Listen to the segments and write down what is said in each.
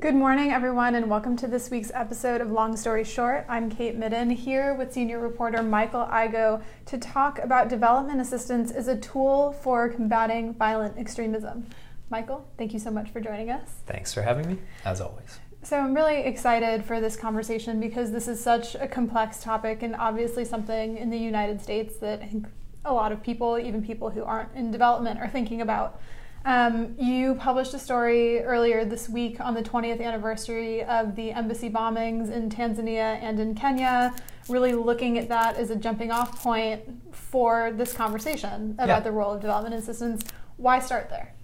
Good morning, everyone, and welcome to this week's episode of Long Story Short. I'm Kate Midden here with senior reporter Michael Igoe to talk about development assistance as a tool for combating violent extremism. Michael, thank you so much for joining us. Thanks for having me, as always. So, I'm really excited for this conversation because this is such a complex topic and obviously something in the United States that I think a lot of people, even people who aren't in development, are thinking about. Um, you published a story earlier this week on the 20th anniversary of the embassy bombings in Tanzania and in Kenya, really looking at that as a jumping off point for this conversation about yeah. the role of development assistance. Why start there?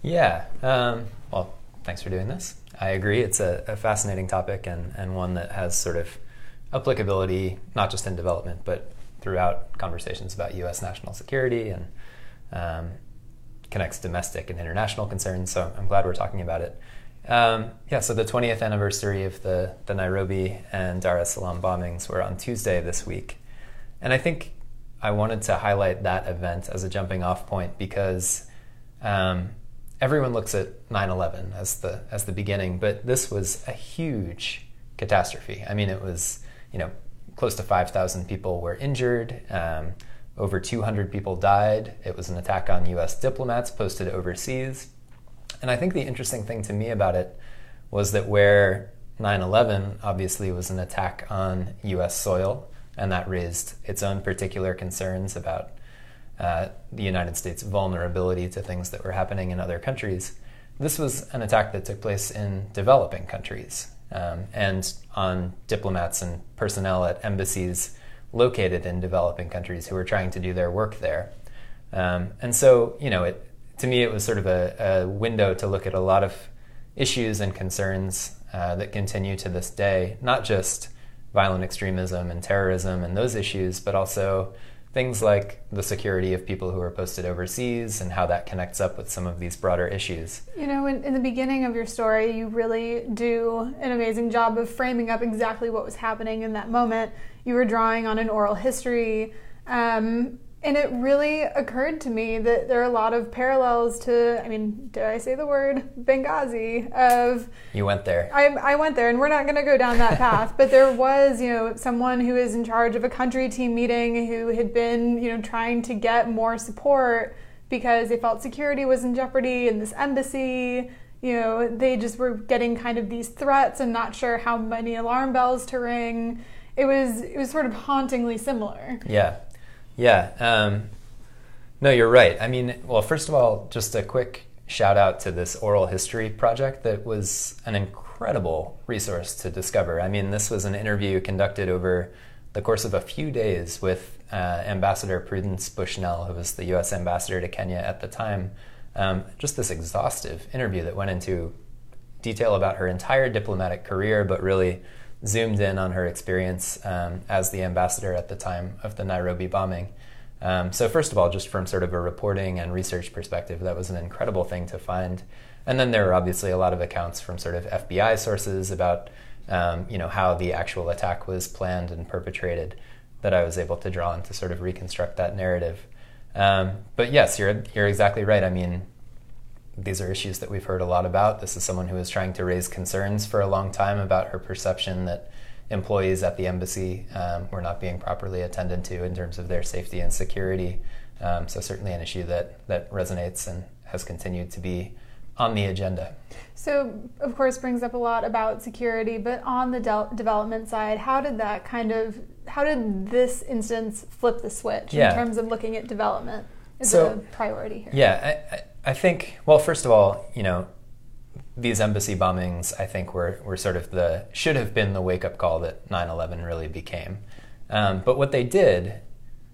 Yeah, um, well, thanks for doing this. I agree. It's a, a, fascinating topic and, and one that has sort of applicability not just in development, but throughout conversations about U.S. national security and um, connects domestic and international concerns. So I'm glad we're talking about it. Um, yeah, so the 20th anniversary of the, the Nairobi and Dar es Salaam bombings were on Tuesday this week. And I think I wanted to highlight that event as a jumping off point because um, everyone looks at 9/11 as the as the beginning, but this was a huge catastrophe. I mean, it was you know close to 5,000 people were injured. Um, over 200 people died. It was an attack on U.S. diplomats posted overseas. And I think the interesting thing to me about it was that where 9 11 obviously was an attack on U.S. soil, and that raised its own particular concerns about uh, the United States' vulnerability to things that were happening in other countries. This was an attack that took place in developing countries um, and on diplomats and personnel at embassies located in developing countries who are trying to do their work there. Um, and so, you know, it, to me, it was sort of a, a, window to look at a lot of issues and concerns uh, that continue to this day, not just violent extremism and terrorism and those issues, but also things like the security of people who are posted overseas and how that connects up with some of these broader issues. You know, in, in, the beginning of your story, you really do an amazing job of framing up exactly what was happening in that moment. You were drawing on an oral history. Um, and it really occurred to me that there are a lot of parallels to, I mean, did I say the word Benghazi? Of you went there. I, I went there, and we're not going to go down that path. but there was, you know, someone who is in charge of a country team meeting who had been, you know, trying to get more support because they felt security was in jeopardy in this embassy. You know, they just were getting kind of these threats and not sure how many alarm bells to ring. It was it was sort of hauntingly similar. Yeah. Yeah. Um, no, you're right. I mean, well, first of all, just a quick shout out to this oral history project that was an incredible resource to discover. I mean, this was an interview conducted over the course of a few days with uh, Ambassador Prudence Bushnell, who was the U.S. ambassador to Kenya at the time. Um, just this exhaustive interview that went into detail about her entire diplomatic career, but really zoomed in on her experience um, as the ambassador at the time of the Nairobi bombing. Um, so, first of all, just from sort of a reporting and research perspective, that was an incredible thing to find. And then there were obviously a lot of accounts from sort of FBI sources about, um, you know, how the actual attack was planned and perpetrated that I was able to draw on to sort of reconstruct that narrative. Um, but yes, you're you're exactly right. I mean, these are issues that we've heard a lot about. This is someone who is trying to raise concerns for a long time about her perception that employees at the embassy um, were not being properly attended to in terms of their safety and security. Um, so certainly an issue that that resonates and has continued to be on the agenda. So, of course, brings up a lot about security, but on the de- development side, how did that kind of, how did this instance flip the switch yeah. in terms of looking at development as so, a priority here? Yeah, I, I think, well, first of all, you know, these embassy bombings, I think, were, were sort of the, should have been the wake up call that 9 11 really became. Um, but what they did,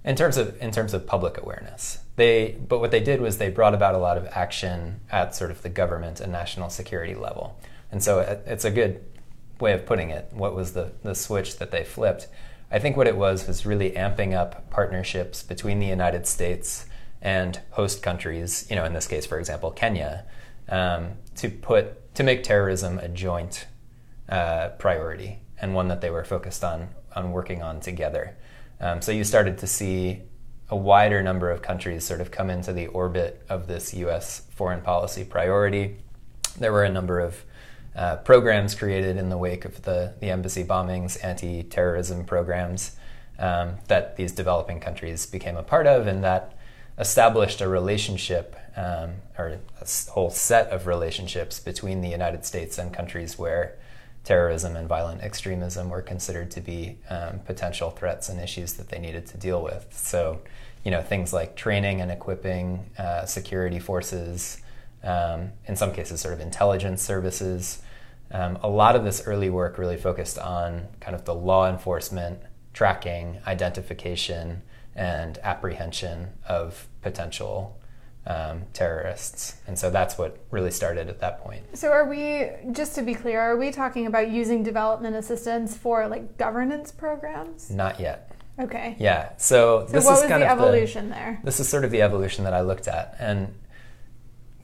in terms of in terms of public awareness, they but what they did was they brought about a lot of action at sort of the government and national security level, and so it, it's a good way of putting it. What was the the switch that they flipped? I think what it was was really amping up partnerships between the United States and host countries, you know, in this case, for example, Kenya, um, to put to make terrorism a joint uh, priority and one that they were focused on on working on together. Um, so you started to see a wider number of countries sort of come into the orbit of this U.S. foreign policy priority. There were a number of uh, programs created in the wake of the, the embassy bombings, anti terrorism programs um, that these developing countries became a part of, and that established a relationship um, or a whole set of relationships between the United States and countries where terrorism and violent extremism were considered to be um, potential threats and issues that they needed to deal with. So, you know, things like training and equipping uh, security forces, um, in some cases, sort of intelligence services. Um, a lot of this early work really focused on kind of the law enforcement, tracking, identification, and apprehension of potential um, terrorists. And so that's what really started at that point. So, are we, just to be clear, are we talking about using development assistance for like governance programs? Not yet. Okay. Yeah. So, So, this what is was kind the of evolution there? This is sort of the evolution that I looked at. And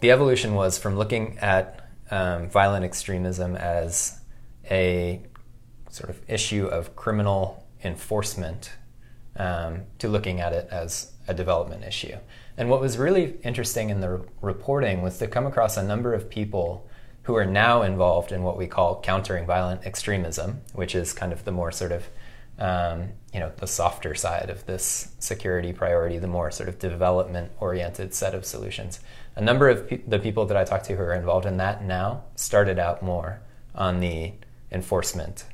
the evolution was from looking at um, violent extremism as a sort of issue of criminal enforcement um, to looking at it as a development issue. And what was really interesting in the reporting was to come across a number of people who are now involved in what we call countering violent extremism, which is kind of the more sort of um, you know the softer side of this security priority, the more sort of development oriented set of solutions. A number of pe- the people that I talked to who are involved in that now started out more on the enforcement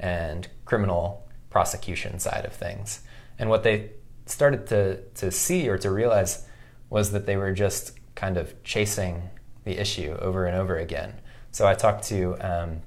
and criminal prosecution side of things. And what they started to, to see or to realize was that they were just kind of chasing the issue over and over again. So I talked to um,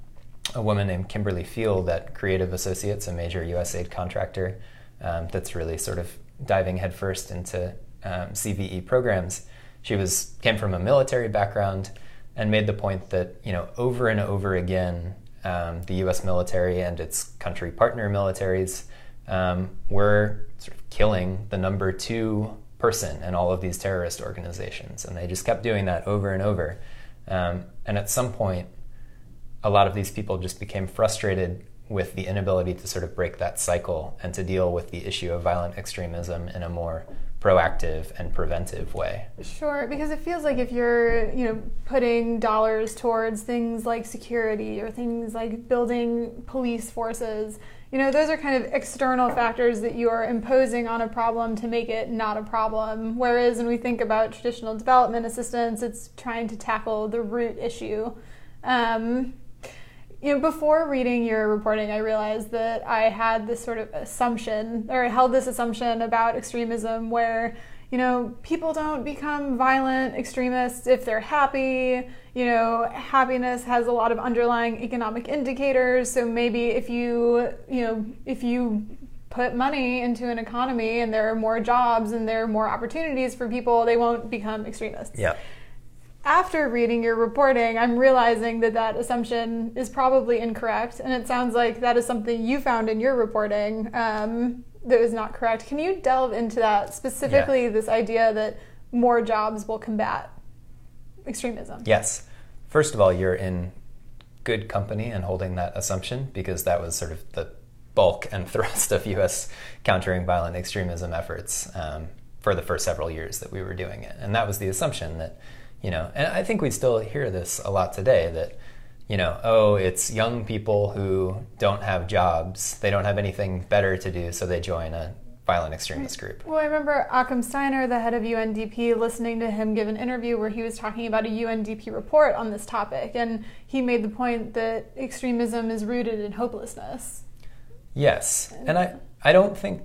a woman named Kimberly Field at Creative Associates, a major USAID contractor um, that's really sort of diving headfirst into um, CVE programs. She was came from a military background and made the point that you know over and over again um, the U.S. military and its country partner militaries um, were sort of killing the number two person in all of these terrorist organizations, and they just kept doing that over and over. Um, and at some point, a lot of these people just became frustrated with the inability to sort of break that cycle and to deal with the issue of violent extremism in a more proactive and preventive way. Sure, because it feels like if you're, you know, putting dollars towards things like security or things like building police forces, you know, those are kind of external factors that you are imposing on a problem to make it not a problem. Whereas when we think about traditional development assistance, it's trying to tackle the root issue. Um, you know, before reading your reporting, I realized that I had this sort of assumption, or I held this assumption about extremism where, you know, people don't become violent extremists if they're happy. You know, happiness has a lot of underlying economic indicators. So maybe if you, you know, if you put money into an economy and there are more jobs and there are more opportunities for people, they won't become extremists Yeah. after reading your reporting, I'm realizing that that assumption is probably incorrect, and it sounds like that is something you found in your reporting um, that was not correct. Can you delve into that specifically? This idea that more jobs will combat extremism. Yes. First of all, you're in good company and holding that assumption because that was sort of the bulk and thrust of U.S. countering violent extremism efforts um, for the first several years that we were doing it. And that was the assumption that, you know, and I think we still hear this a lot today that, you know, oh, it's young people who don't have jobs, they don't have anything better to do, so they join a violent extremist group. Well, I remember Achim Steiner, the head of UNDP, listening to him give an interview where he was talking about a UNDP report on this topic, and he made the point that extremism is rooted in hopelessness. Yes, and I, I don't think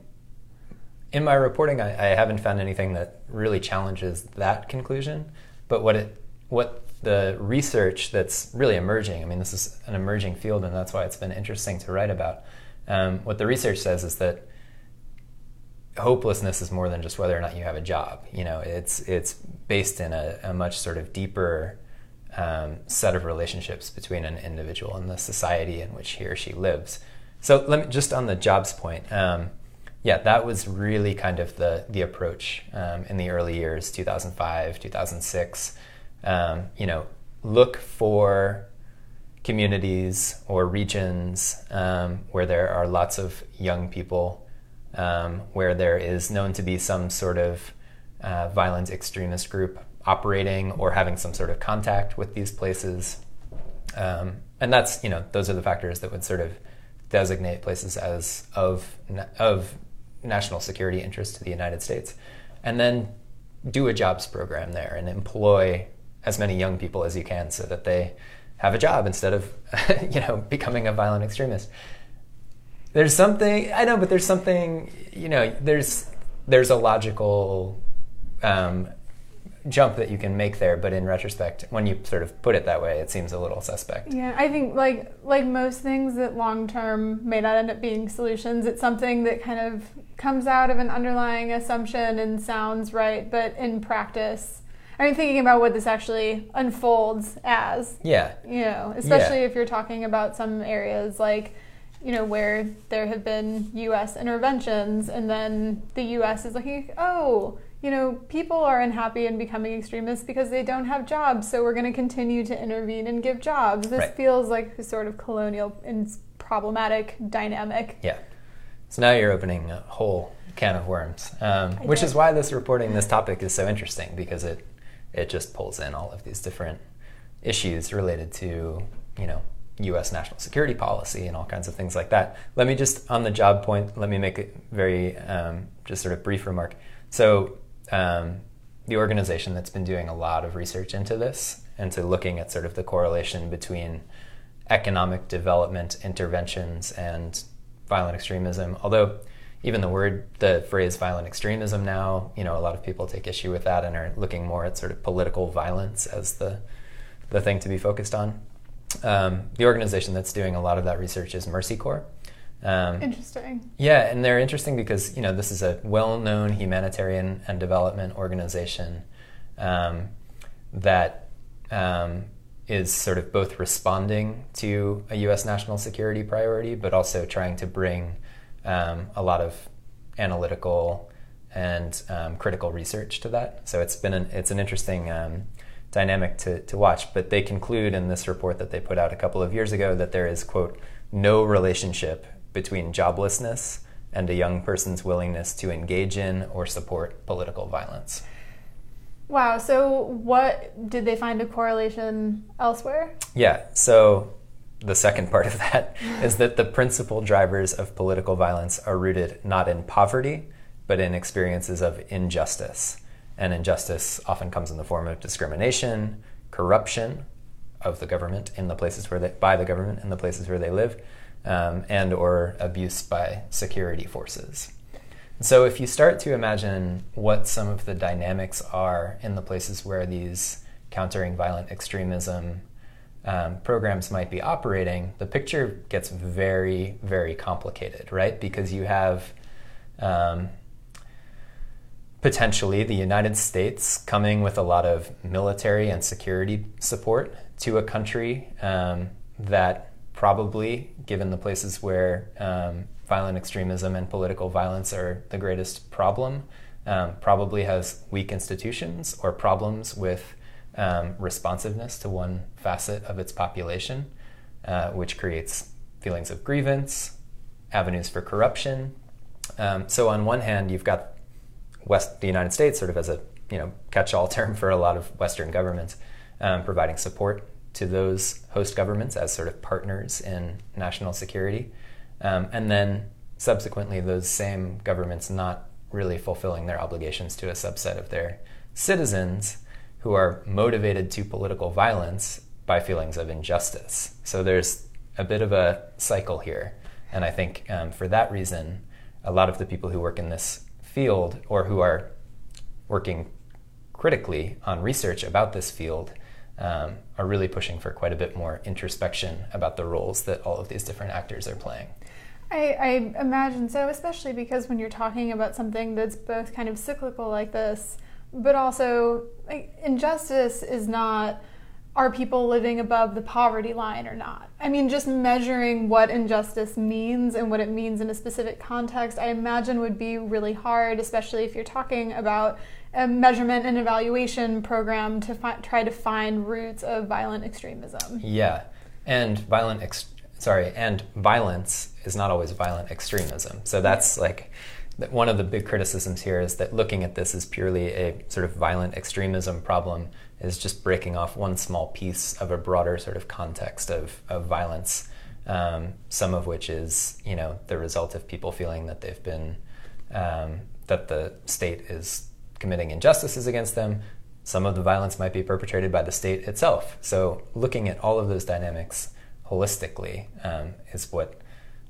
in my reporting I, I haven't found anything that really challenges that conclusion. But what it what the research that's really emerging, I mean, this is an emerging field, and that's why it's been interesting to write about. Um, what the research says is that hopelessness is more than just whether or not you have a job. You know, it's it's based in a, a much sort of deeper um, set of relationships between an individual and the society in which he or she lives. So let me just on the jobs point. Um, yeah, that was really kind of the the approach um, in the early years, 2005, 2006. Um, you know, look for communities or regions um, where there are lots of young people, um, where there is known to be some sort of uh, violent extremist group operating or having some sort of contact with these places. Um, and that's you know those are the factors that would sort of designate places as of of national security interest to the United States, and then do a jobs program there and employ as many young people as you can so that they have a job instead of you know becoming a violent extremist. There's something I know, but there's something you know. There's there's a logical um, jump that you can make there, but in retrospect, when you sort of put it that way, it seems a little suspect. Yeah, I think like like most things that long term may not end up being solutions, it's something that kind of comes out of an underlying assumption and sounds right, but in practice, I mean, thinking about what this actually unfolds as. Yeah. You know, especially Yeah. if you're talking about some areas like, you know, where there have been U.S. interventions, and then the U.S. is looking, oh, you know, people are unhappy and becoming extremists because they don't have jobs, so we're going to continue to intervene and give jobs. This Right. feels like a sort of colonial and problematic dynamic. Yeah. So now you're opening a whole can of worms, um, which is why this reporting, this topic is so interesting because it it just pulls in all of these different issues related to you know U.S. national security policy and all kinds of things like that. Let me just on the job point. Let me make a very um, just sort of brief remark. So um, the organization that's been doing a lot of research into this and to looking at sort of the correlation between economic development interventions and violent extremism. Although even the word, the phrase violent extremism now, you know, a lot of people take issue with that and are looking more at sort of political violence as the the thing to be focused on. Um, the organization that's doing a lot of that research is Mercy Corps. Um, Interesting. yeah, and they're interesting because you know this is a well-known humanitarian and development organization um, that um, is sort of both responding to a U.S. national security priority, but also trying to bring um, a lot of analytical and um, critical research to that. So it's been an, it's an interesting um, dynamic to, to watch. But they conclude in this report that they put out a couple of years ago that there is quote no relationship between joblessness and a young person's willingness to engage in or support political violence. Wow. So, what did they find a correlation elsewhere? Yeah, so the second part of that is that the principal drivers of political violence are rooted not in poverty, but in experiences of injustice. And injustice often comes in the form of discrimination, corruption of the government in the places where they, by the government in the places where they live, um, and or abuse by security forces. So if you start to imagine what some of the dynamics are in the places where these countering violent extremism um, programs might be operating, the picture gets very, very complicated, right? Because you have um, potentially the United States coming with a lot of military and security support to a country um, that probably, given the places where um, violent extremism and political violence are the greatest problem, um, probably has weak institutions or problems with um, responsiveness to one facet of its population, uh, which creates feelings of grievance, avenues for corruption. Um, so on one hand, you've got West, the United States, sort of as a you know catch-all term for a lot of Western governments, um, providing support to those host governments as sort of partners in national security, um, and then subsequently those same governments not really fulfilling their obligations to a subset of their citizens who are motivated to political violence by feelings of injustice. So there's a bit of a cycle here, and I think um, for that reason, a lot of the people who work in this field or who are working critically on research about this field um, are really pushing for quite a bit more introspection about the roles that all of these different actors are playing. I, I imagine so, especially because when you're talking about something that's both kind of cyclical like this, but also like, injustice is not are people living above the poverty line or not? I mean, just measuring what injustice means and what it means in a specific context, I imagine would be really hard, especially if you're talking about a measurement and evaluation program to fi- try to find roots of violent extremism. Yeah, and violent, ex- sorry, and violence is not always violent extremism. So that's like, that one of the big criticisms here is that looking at this as purely a sort of violent extremism problem is just breaking off one small piece of a broader sort of context of, of violence, um, some of which is you know the result of people feeling that they've been um, that the state is committing injustices against them. Some of the violence might be perpetrated by the state itself. So looking at all of those dynamics holistically um, is what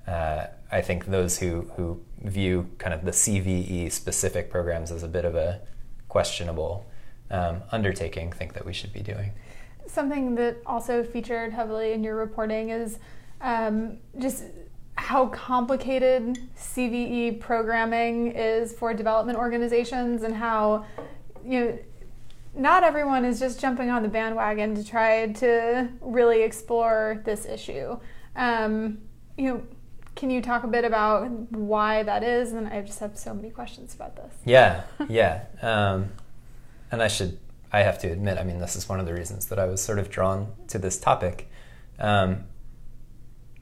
uh, I think those who, who view kind of the CVE specific programs as a bit of a questionable um, undertaking think that we should be doing. Something that also featured heavily in your reporting is um, just how complicated CVE programming is for development organizations and how you know not everyone is just jumping on the bandwagon to try to really explore this issue. Um, you know, can you talk a bit about why that is? And I just have so many questions about this. Yeah, yeah. Um, and I should, I have to admit, I mean, this is one of the reasons that I was sort of drawn to this topic. Um,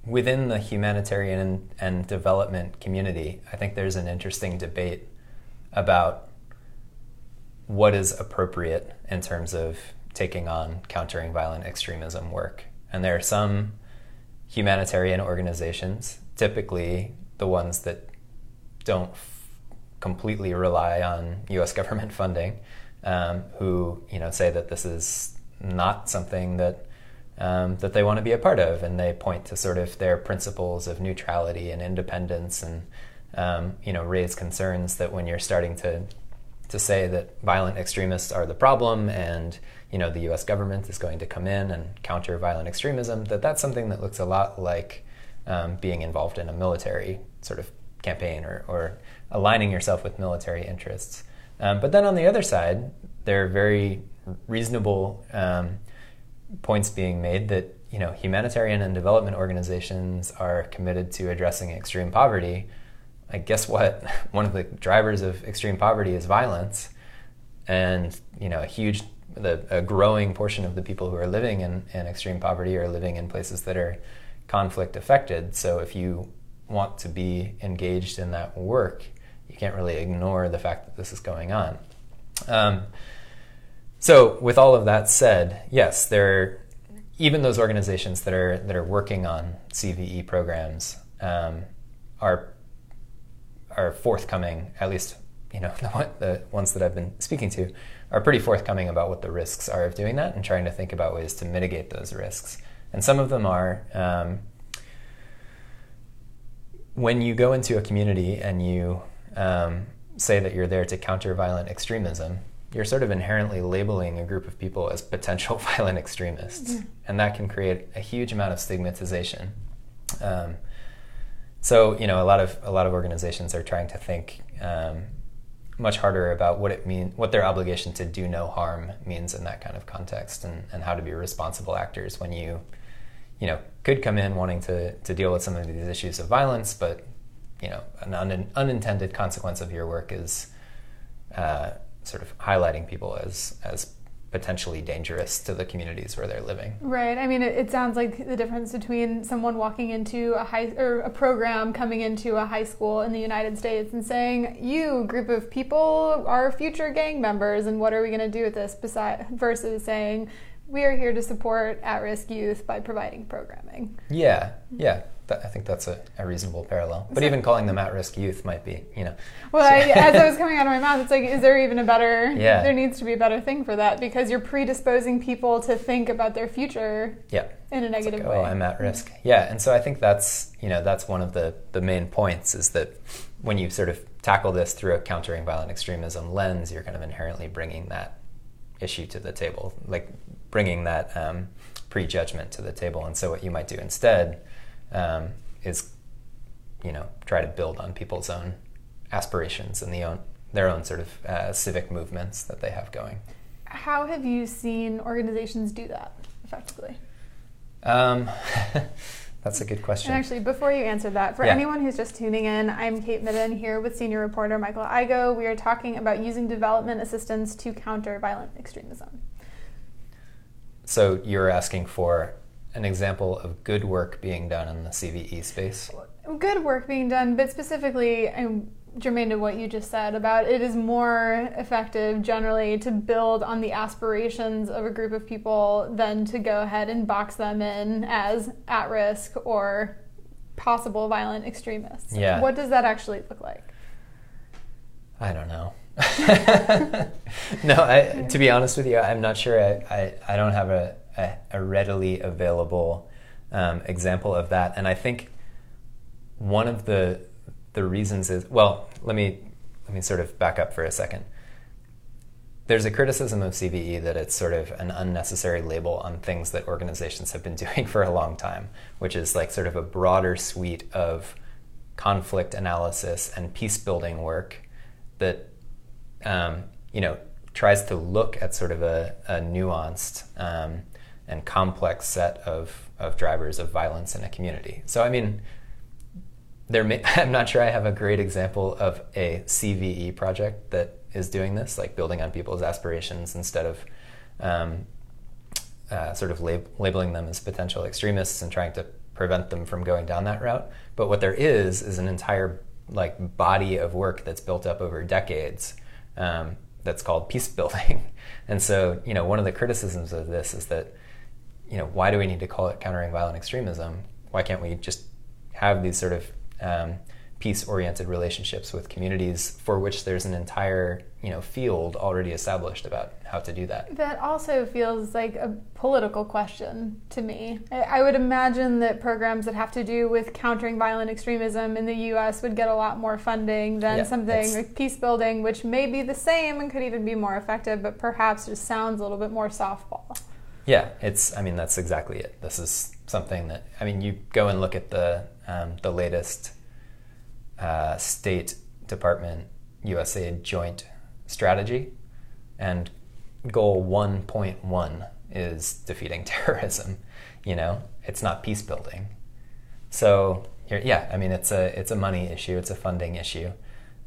within the humanitarian and, and development community, I think there's an interesting debate about what is appropriate in terms of taking on countering violent extremism work. And there are some humanitarian organizations, typically the ones that don't f- completely rely on U.S. government funding, um, who you know say that this is not something that um, that they want to be a part of, and they point to sort of their principles of neutrality and independence, and um, you know raise concerns that when you're starting to to say that violent extremists are the problem and you know the U.S. government is going to come in and counter violent extremism, that that's something that looks a lot like um, being involved in a military sort of campaign or, or aligning yourself with military interests. Um, but then on the other side, there are very reasonable um, points being made that you know humanitarian and development organizations are committed to addressing extreme poverty. I guess what? One of the drivers of extreme poverty is violence, and you know a huge, the, a growing portion of the people who are living in, in extreme poverty are living in places that are conflict affected. So if you want to be engaged in that work, you can't really ignore the fact that this is going on. Um, so with all of that said, yes, there are even those organizations that are that are working on CVE programs um, are are forthcoming, at least you know the, the ones that I've been speaking to, are pretty forthcoming about what the risks are of doing that and trying to think about ways to mitigate those risks. And some of them are um, when you go into a community and you um, say that you're there to counter violent extremism, you're sort of inherently labeling a group of people as potential violent extremists. Mm-hmm. And that can create a huge amount of stigmatization. Um, so you know, a lot of a lot of organizations are trying to think um, much harder about what it mean, what their obligation to do no harm means in that kind of context, and, and how to be responsible actors when you, you know, could come in wanting to to deal with some of these issues of violence, but you know, an un- unintended consequence of your work is uh, sort of highlighting people as as potentially dangerous to the communities where they're living. Right. I mean, it, it, sounds like the difference between someone walking into a high or a program coming into a high school in the United States and saying, "You group of people are future gang members, and what are we going to do with this?" Versus saying, "We are here to support at-risk youth by providing programming." Yeah. Yeah that, I think that's a, a reasonable parallel. But so, even calling them at-risk youth might be, you know. Well, so. I, as I was coming out of my mouth, it's like, is there even a better? Yeah. There needs to be a better thing for that because you're predisposing people to think about their future. Yeah. In a negative like, way. Oh, I'm at risk. Yeah, and so I think that's you know that's one of the the main points is that when you sort of tackle this through a countering violent extremism lens, you're kind of inherently bringing that issue to the table, like bringing that um, prejudgment to the table. And so what you might do instead um, is, you know, try to build on people's own aspirations and the own their own sort of uh, civic movements that they have going. How have you seen organizations do that effectively? Um, that's a good question. And actually, before you answer that, for yeah. anyone who's just tuning in, I'm Kate Midden here with senior reporter Michael Igoe. We are talking about using development assistance to counter violent extremism. So you're asking for an example of good work being done in the CVE space? Good work being done, but specifically, um, germane to what you just said about it is more effective generally to build on the aspirations of a group of people than to go ahead and box them in as at risk or possible violent extremists. Yeah. What does that actually look like? I don't know. no, I, to be honest with you, I'm not sure. I, I, I don't have a, a, a readily available um, example of that. And I think one of the the reasons is well, let me let me sort of back up for a second. There's a criticism of CVE that it's sort of an unnecessary label on things that organizations have been doing for a long time, which is like sort of a broader suite of conflict analysis and peace building work that um, you know tries to look at sort of a, a nuanced um, and complex set of, of drivers of violence in a community. So I mean, there may, I'm not sure I have a great example of a CVE project that is doing this, like building on people's aspirations instead of um, uh, sort of lab- labeling them as potential extremists and trying to prevent them from going down that route. But what there is is an entire like body of work that's built up over decades um, that's called peace building. And so, you know, one of the criticisms of this is that, you know, why do we need to call it countering violent extremism? Why can't we just have these sort of um, peace-oriented relationships with communities for which there's an entire you know field already established about how to do that. That also feels like a political question to me. I would imagine that programs that have to do with countering violent extremism in the U.S. would get a lot more funding than Yeah, something like peace building, which may be the same and could even be more effective, but perhaps just sounds a little bit more softball. Yeah, it's. I mean, that's exactly it. This is something that. I mean, you go and look at the um, the latest uh, State Department USAID joint strategy, and goal one point one is defeating terrorism. You know, it's not peace building. So yeah, I mean, it's a it's a money issue. It's a funding issue.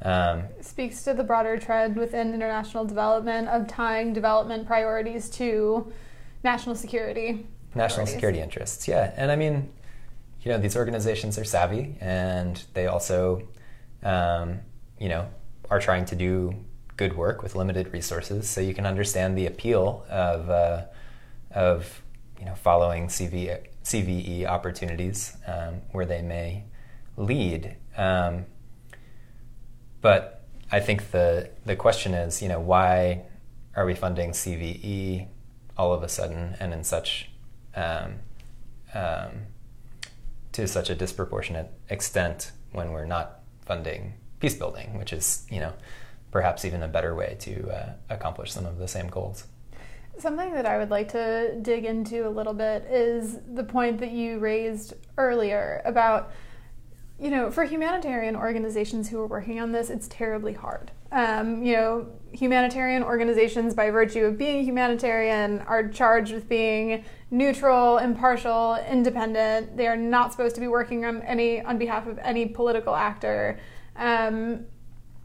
Um, speaks to the broader trend within international development of tying development priorities to national security. national priorities. security interests. Yeah, and I mean, you know, these organizations are savvy, and they also, um, you know, are trying to do good work with limited resources. So you can understand the appeal of uh, of you know following CV, CVE opportunities um, where they may lead. Um, but I think the the question is, you know, why are we funding CVE all of a sudden and in such um, um, to such a disproportionate extent when we're not funding peace building, which is you know perhaps even a better way to uh, accomplish some of the same goals. Something that I would like to dig into a little bit is the point that you raised earlier about, you know, for humanitarian organizations who are working on this, it's terribly hard. Um, you know, humanitarian organizations, by virtue of being humanitarian, are charged with being neutral, impartial, independent. They are not supposed to be working on any on behalf of any political actor. Um,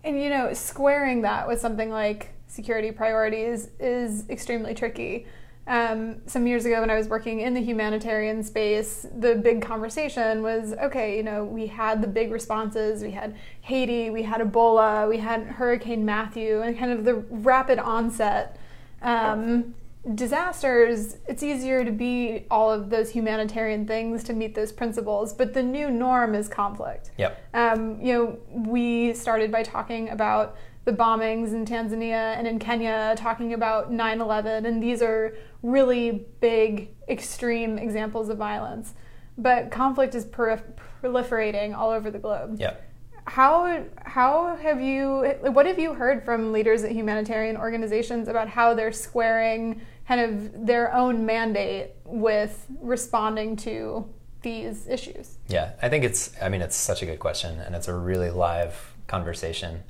and you know, squaring that with something like security priorities is extremely tricky. Um, some years ago, when I was working in the humanitarian space, the big conversation was okay, you know, we had the big responses. We had Haiti, we had Ebola, we had Hurricane Matthew, and kind of the rapid onset um, disasters. It's easier to be all of those humanitarian things to meet those principles, but the new norm is conflict. Yep. Um, you know, we started by talking about the bombings in Tanzania and in Kenya, talking about 9 11, and these are really big, extreme examples of violence. But conflict is prolif- proliferating all over the globe. Yep. How how have you what have you heard from leaders at humanitarian organizations about how they're squaring kind of their own mandate with responding to these issues? Yeah, I think it's. I mean, it's such a good question, and it's a really live conversation.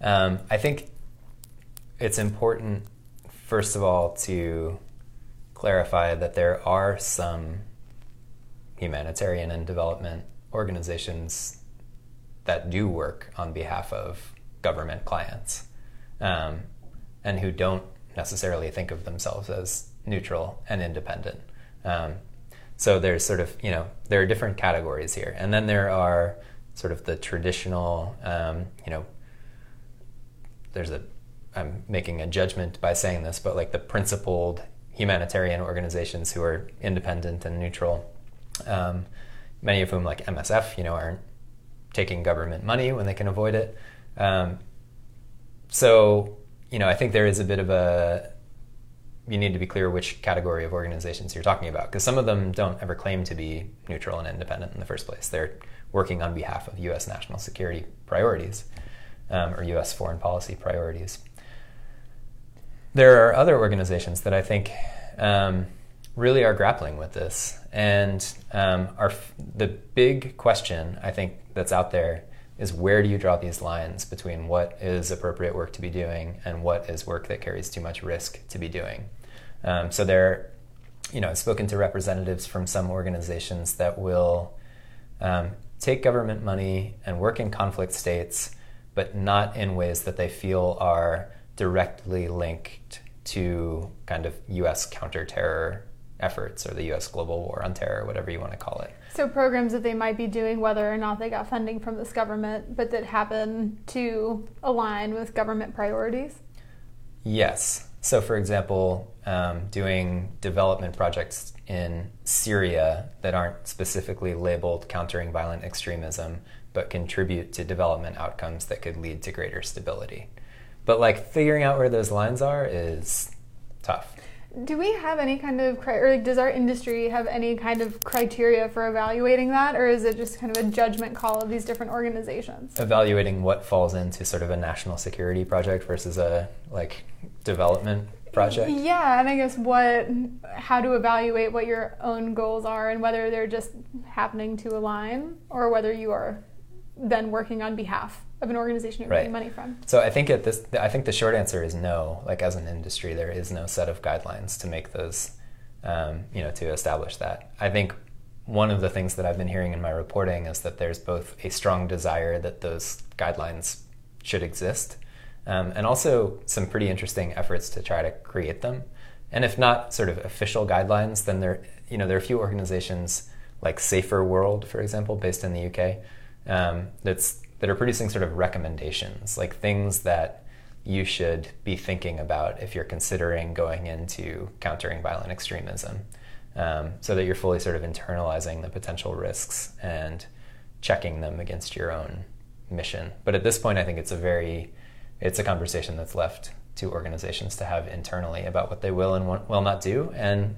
Um, I think it's important, first of all, to clarify that there are some humanitarian and development organizations that do work on behalf of government clients um, and who don't necessarily think of themselves as neutral and independent. Um, so there's sort of, you know, there are different categories here. And then there are sort of the traditional, um, you know, there's a, I'm making a judgment by saying this, but like the principled humanitarian organizations who are independent and neutral, um, many of whom, like MSF, you know, aren't taking government money when they can avoid it. Um, so, you know, I think there is a bit of a you need to be clear which category of organizations you're talking about because some of them don't ever claim to be neutral and independent in the first place. They're working on behalf of U.S. national security priorities um, or U.S. foreign policy priorities. There are other organizations that I think um, really are grappling with this, and um, are f- the big question I think that's out there is where do you draw these lines between what is appropriate work to be doing and what is work that carries too much risk to be doing. Um, so there, you know, I've spoken to representatives from some organizations that will um, take government money and work in conflict states, but not in ways that they feel are directly linked to kind of U.S. counterterror efforts or the U.S. global war on terror, whatever you want to call it. So programs that they might be doing, whether or not they got funding from this government, but that happen to align with government priorities. Yes. So, for example, um, doing development projects in Syria that aren't specifically labeled countering violent extremism, but contribute to development outcomes that could lead to greater stability. But like figuring out where those lines are is tough. Do we have any kind of, or does our industry have any kind of criteria for evaluating that, or is it just kind of a judgment call of these different organizations? Evaluating what falls into sort of a national security project versus a like development project. Yeah, and I guess what, how to evaluate what your own goals are and whether they're just happening to align or whether you are then working on behalf of an organization you're right. getting money from? So I think at this, I think the short answer is no. Like as an industry, there is no set of guidelines to make those, um, you know, to establish that. I think one of the things that I've been hearing in my reporting is that there's both a strong desire that those guidelines should exist, um, and also some pretty interesting efforts to try to create them. And if not sort of official guidelines, then there, you know, there are a few organizations like Saferworld, for example, based in the UK, um, that's that are producing sort of recommendations, like things that you should be thinking about if you're considering going into countering violent extremism, um, so that you're fully sort of internalizing the potential risks and checking them against your own mission. But at this point, I think it's a very it's a conversation that's left to organizations to have internally about what they will and will not do, and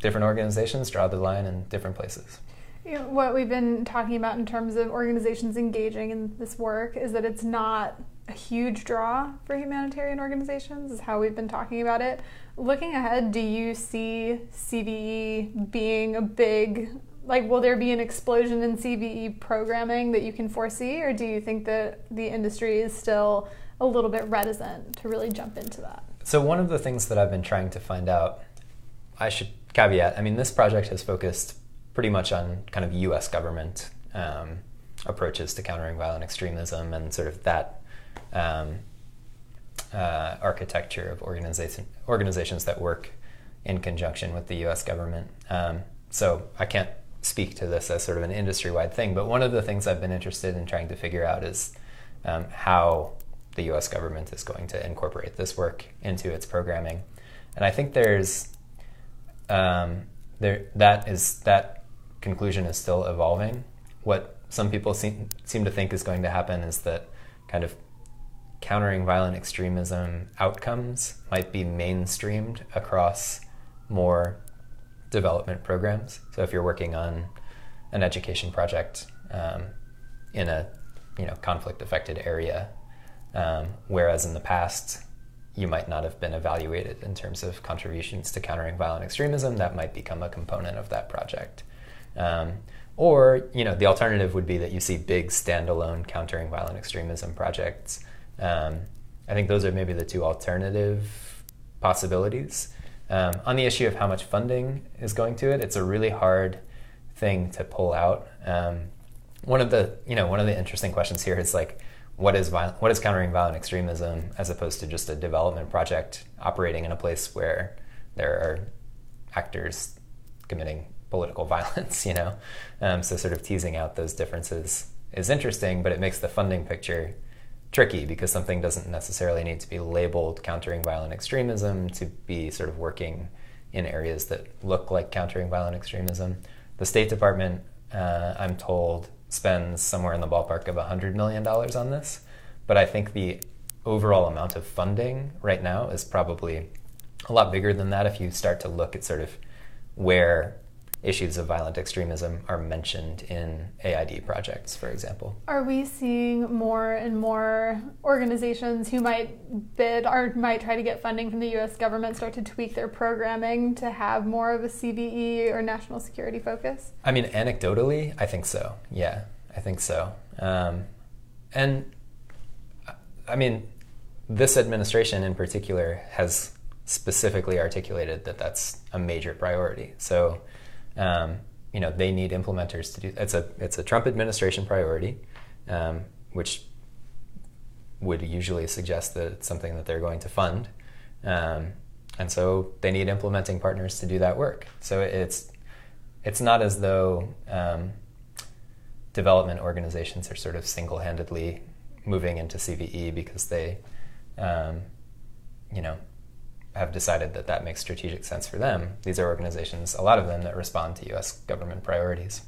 different organizations draw the line in different places. You know, what we've been talking about in terms of organizations engaging in this work is that it's not a huge draw for humanitarian organizations, is how we've been talking about it. Looking ahead, do you see CVE being a big, like, will there be an explosion in CVE programming that you can foresee, or do you think that the industry is still a little bit reticent to really jump into that? So, one of the things that I've been trying to find out, I should caveat, I mean, this project has focused pretty much on kind of U.S. government um, approaches to countering violent extremism and sort of that um, uh, architecture of organization, organizations that work in conjunction with the U.S. government. Um, so I can't speak to this as sort of an industry-wide thing, but one of the things I've been interested in trying to figure out is um, how the U.S. government is going to incorporate this work into its programming, and I think there's um, there that is that conclusion is still evolving. What some people seem, seem to think is going to happen is that kind of countering violent extremism outcomes might be mainstreamed across more development programs. So if you're working on an education project um, in a you know conflict affected area, um, whereas in the past you might not have been evaluated in terms of contributions to countering violent extremism, that might become a component of that project. Um, or, you know, the alternative would be that you see big standalone countering violent extremism projects. Um, I think those are maybe the two alternative possibilities. Um, on the issue of how much funding is going to it, it's a really hard thing to pull out. Um, one of the, you know, one of the interesting questions here is like, what is violent, what is countering violent extremism as opposed to just a development project operating in a place where there are actors committing political violence, you know. Um, so sort of teasing out those differences is interesting, but it makes the funding picture tricky because something doesn't necessarily need to be labeled countering violent extremism to be sort of working in areas that look like countering violent extremism. The State Department, uh, I'm told, spends somewhere in the ballpark of $100 million on this, but I think the overall amount of funding right now is probably a lot bigger than that if you start to look at sort of where issues of violent extremism are mentioned in AID projects, for example. Are we seeing more and more organizations who might bid or might try to get funding from the US government start to tweak their programming to have more of a CVE or national security focus? I mean, anecdotally, I think so. Yeah, I think so. Um, and I mean, this administration in particular has specifically articulated that that's a major priority. So, um, you know, they need implementers to do. It's a it's a Trump administration priority, um, which would usually suggest that it's something that they're going to fund, um, and so they need implementing partners to do that work. So it's it's not as though um, development organizations are sort of single-handedly moving into CVE because they, um, you know, have decided that that makes strategic sense for them. These are organizations, a lot of them, that respond to U.S. government priorities.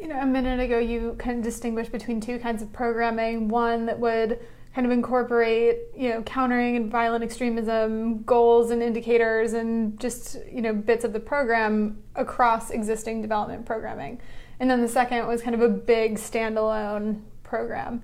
You know, a minute ago you kind of distinguished between two kinds of programming. One that would kind of incorporate, you know, countering violent extremism goals and indicators and just, you know, bits of the program across existing development programming. And then the second was kind of a big standalone program.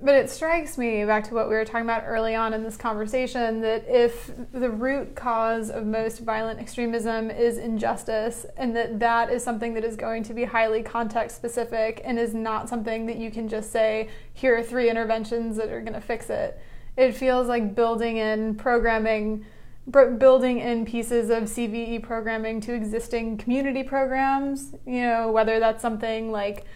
But it strikes me, back to what we were talking about early on in this conversation, that if the root cause of most violent extremism is injustice, and that that is something that is going to be highly context specific and is not something that you can just say, here are three interventions that are going to fix it, it feels like building in programming, building in pieces of CVE programming to existing community programs, you know, whether that's something like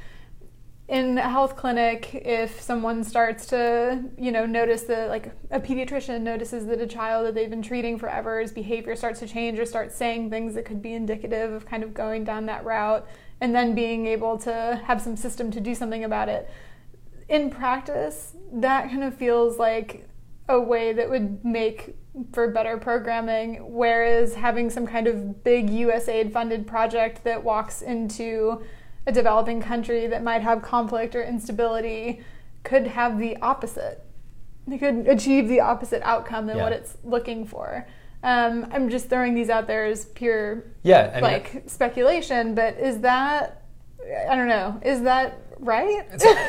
in a health clinic if someone starts to you know notice that like a pediatrician notices that a child that they've been treating forever's behavior starts to change or starts saying things that could be indicative of kind of going down that route and then being able to have some system to do something about it. In practice that kind of feels like a way that would make for better programming whereas having some kind of big usaid funded project that walks into a developing country that might have conflict or instability could have the opposite. They could achieve the opposite outcome than yeah. what it's looking for. Um, I'm just throwing these out there as pure, yeah, I mean, like speculation. But is that, I don't know, is that right?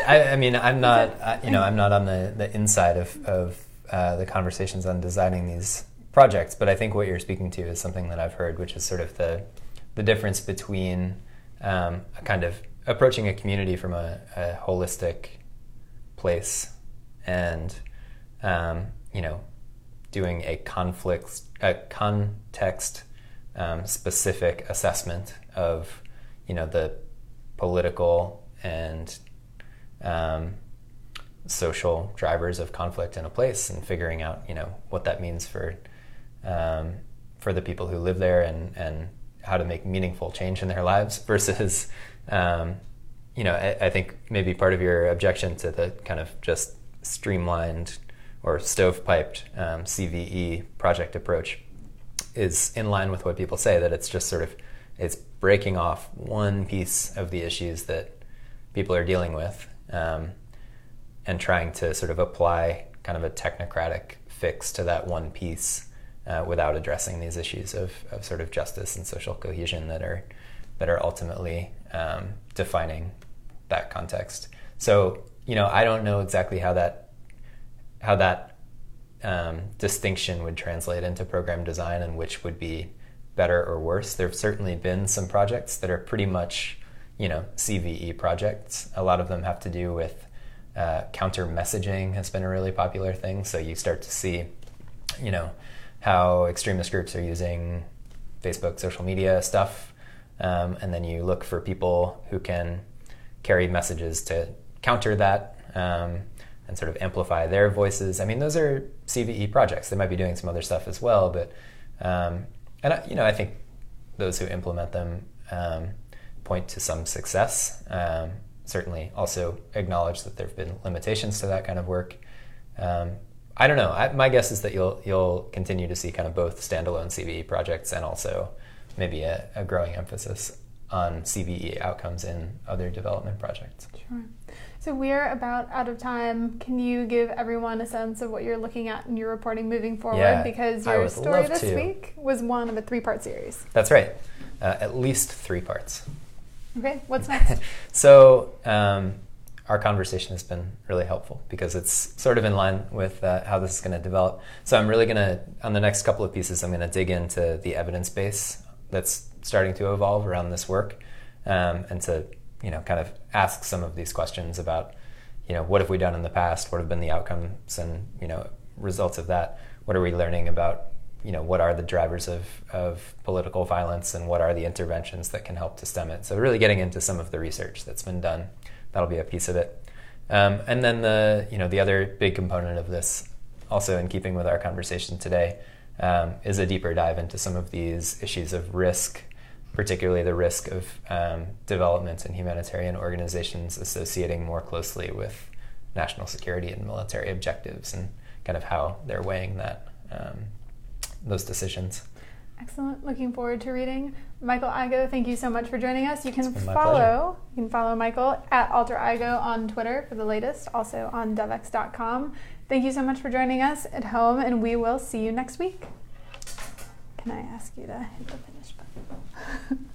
I, I, mean, I'm not, I, you know, I'm not on the, the inside of, of uh, the conversations on designing these projects, but I think what you're speaking to is something that I've heard, which is sort of the the difference between um, a kind of approaching a community from a, a holistic place and um, you know doing a conflict a context um, specific assessment of you know the political and um, social drivers of conflict in a place and figuring out you know what that means for um, for the people who live there and and how to make meaningful change in their lives versus um, you know I, I, think maybe part of your objection to the kind of just streamlined or stovepiped um, CVE project approach is in line with what people say that it's just sort of it's breaking off one piece of the issues that people are dealing with um, and trying to sort of apply kind of a technocratic fix to that one piece uh, without addressing these issues of, of sort of justice and social cohesion that are that are ultimately um, defining that context. So you know, I don't know exactly how that how that um, distinction would translate into program design and which would be better or worse. There have certainly been some projects that are pretty much you know CVE projects. A lot of them have to do with uh, counter messaging has been a really popular thing. So you start to see, you know, how extremist groups are using Facebook, social media stuff, um, and then you look for people who can carry messages to counter that um, and sort of amplify their voices. I mean, those are CVE projects. They might be doing some other stuff as well, but um, and I, you know, I think those who implement them um, point to some success. Um, certainly also acknowledge that there have been limitations to that kind of work. I don't know. I, my guess is that you'll you'll continue to see kind of both standalone CVE projects and also maybe a, a growing emphasis on CVE outcomes in other development projects. Sure. So we're about out of time. Can you give everyone a sense of what you're looking at in your reporting moving forward? Yeah, because your story this to. week was one of a three-part series. That's right. Uh, at least three parts. Okay, what's next? So um, our conversation has been really helpful because it's sort of in line with uh, how this is going to develop. So I'm really going to, on the next couple of pieces, I'm going to dig into the evidence base that's starting to evolve around this work, um, and to you know kind of ask some of these questions about you know what have we done in the past, what have been the outcomes and you know results of that, what are we learning about you know what are the drivers of, of political violence and what are the interventions that can help to stem it. So really getting into some of the research that's been done, that'll be a piece of it. Um, and then the you know the other big component of this, also in keeping with our conversation today, um, is a deeper dive into some of these issues of risk, particularly the risk of um, development and humanitarian organizations associating more closely with national security and military objectives, and kind of how they're weighing that um, those decisions. Excellent. Looking forward to reading. Michael Igoe, thank you so much for joining us. You can follow you can follow Michael at Alter Igoe on Twitter for the latest, also on Devex.com. Thank you so much for joining us at home, and we will see you next week. Can I ask you to hit the finish button?